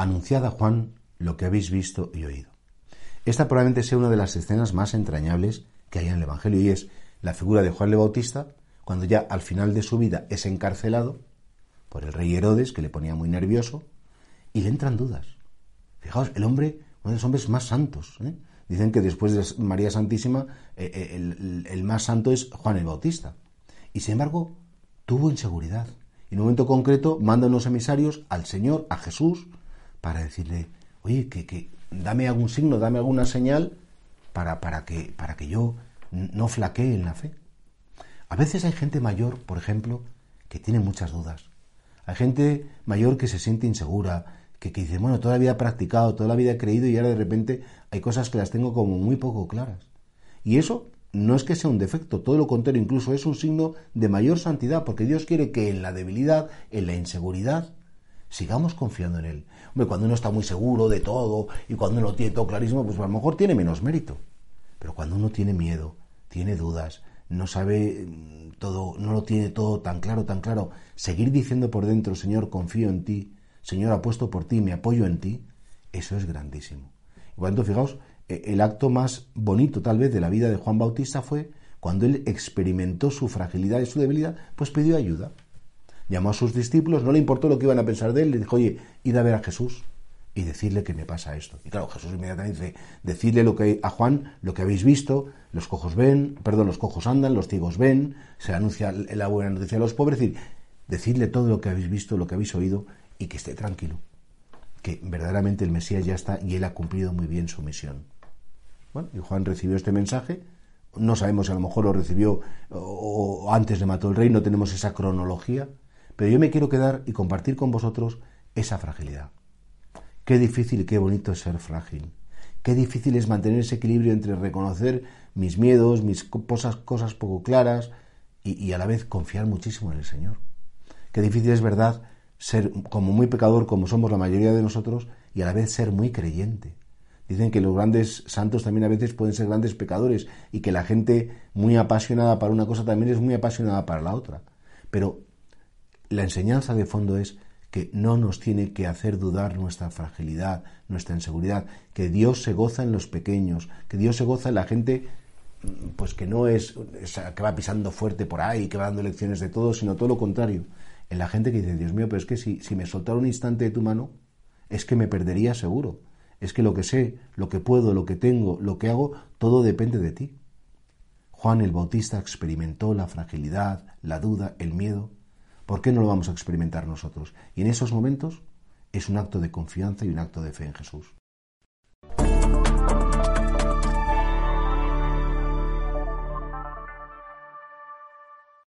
Anunciad a Juan lo que habéis visto y oído. Esta probablemente sea una de las escenas más entrañables que hay en el Evangelio y es la figura de Juan el Bautista cuando ya al final de su vida es encarcelado por el rey Herodes, que le ponía muy nervioso, y le entran dudas. Fijaos, el hombre, uno de los hombres más santos. ¿eh? Dicen que después de María Santísima, eh, eh, el, más santo es Juan el Bautista. Y sin embargo, tuvo inseguridad. Y en un momento concreto manda unos emisarios al Señor, a Jesús, para decirle, oye, que, que dame algún signo, dame alguna señal para, para, que, para que yo no flaquee en la fe. A veces hay gente mayor, por ejemplo, que tiene muchas dudas. Hay gente mayor que se siente insegura, que, que dice, bueno, toda la vida he practicado, toda la vida he creído y ahora de repente hay cosas que las tengo como muy poco claras. Y eso no es que sea un defecto, todo lo contrario, incluso es un signo de mayor santidad, porque Dios quiere que en la debilidad, en la inseguridad, sigamos confiando en Él. Hombre, cuando uno está muy seguro de todo y cuando uno tiene todo clarísimo, pues a lo mejor tiene menos mérito. Pero cuando uno tiene miedo, tiene dudas, no sabe mm, todo, no lo tiene todo tan claro, tan claro, seguir diciendo por dentro, Señor, confío en ti, Señor, apuesto por ti, me apoyo en ti, eso es grandísimo. Y cuando fijaos, eh, el acto más bonito tal vez de la vida de Juan Bautista fue cuando él experimentó su fragilidad y su debilidad, pues pidió ayuda. Llamó a sus discípulos, no le importó lo que iban a pensar de él, le dijo, oye, id a ver a Jesús y decirle que me pasa esto. Y claro, Jesús inmediatamente dice, decirle lo que, a Juan lo que habéis visto, los cojos ven, perdón, los cojos andan, los ciegos ven, se anuncia la buena noticia a los pobres, es decir, decirle todo lo que habéis visto, lo que habéis oído y que esté tranquilo, que verdaderamente el Mesías ya está y él ha cumplido muy bien su misión. Bueno, y Juan recibió este mensaje, no sabemos si a lo mejor lo recibió antes le mató el rey, no tenemos esa cronología, pero yo me quiero quedar y compartir con vosotros esa fragilidad. Qué difícil y qué bonito es ser frágil. Qué difícil es mantener ese equilibrio entre reconocer mis miedos, mis cosas, cosas poco claras y, a la vez confiar muchísimo en el Señor. Qué difícil es verdad ser como muy pecador como somos la mayoría de nosotros y a la vez ser muy creyente. Dicen que los grandes santos también a veces pueden ser grandes pecadores y que la gente muy apasionada para una cosa también es muy apasionada para la otra. Pero la enseñanza de fondo es que no nos tiene que hacer dudar nuestra fragilidad, nuestra inseguridad, que Dios se goza en los pequeños, que Dios se goza en la gente pues que no es, que va pisando fuerte por ahí, que va dando lecciones de todo, sino todo lo contrario, en la gente que dice, Dios mío, pero es que si, si me soltara un instante de tu mano, es que me perdería seguro. Es que lo que sé, lo que puedo, lo que tengo, lo que hago, todo depende de ti. Juan el Bautista experimentó la fragilidad, la duda, el miedo, ¿Por qué no lo vamos a experimentar nosotros? Y en esos momentos es un acto de confianza y un acto de fe en Jesús.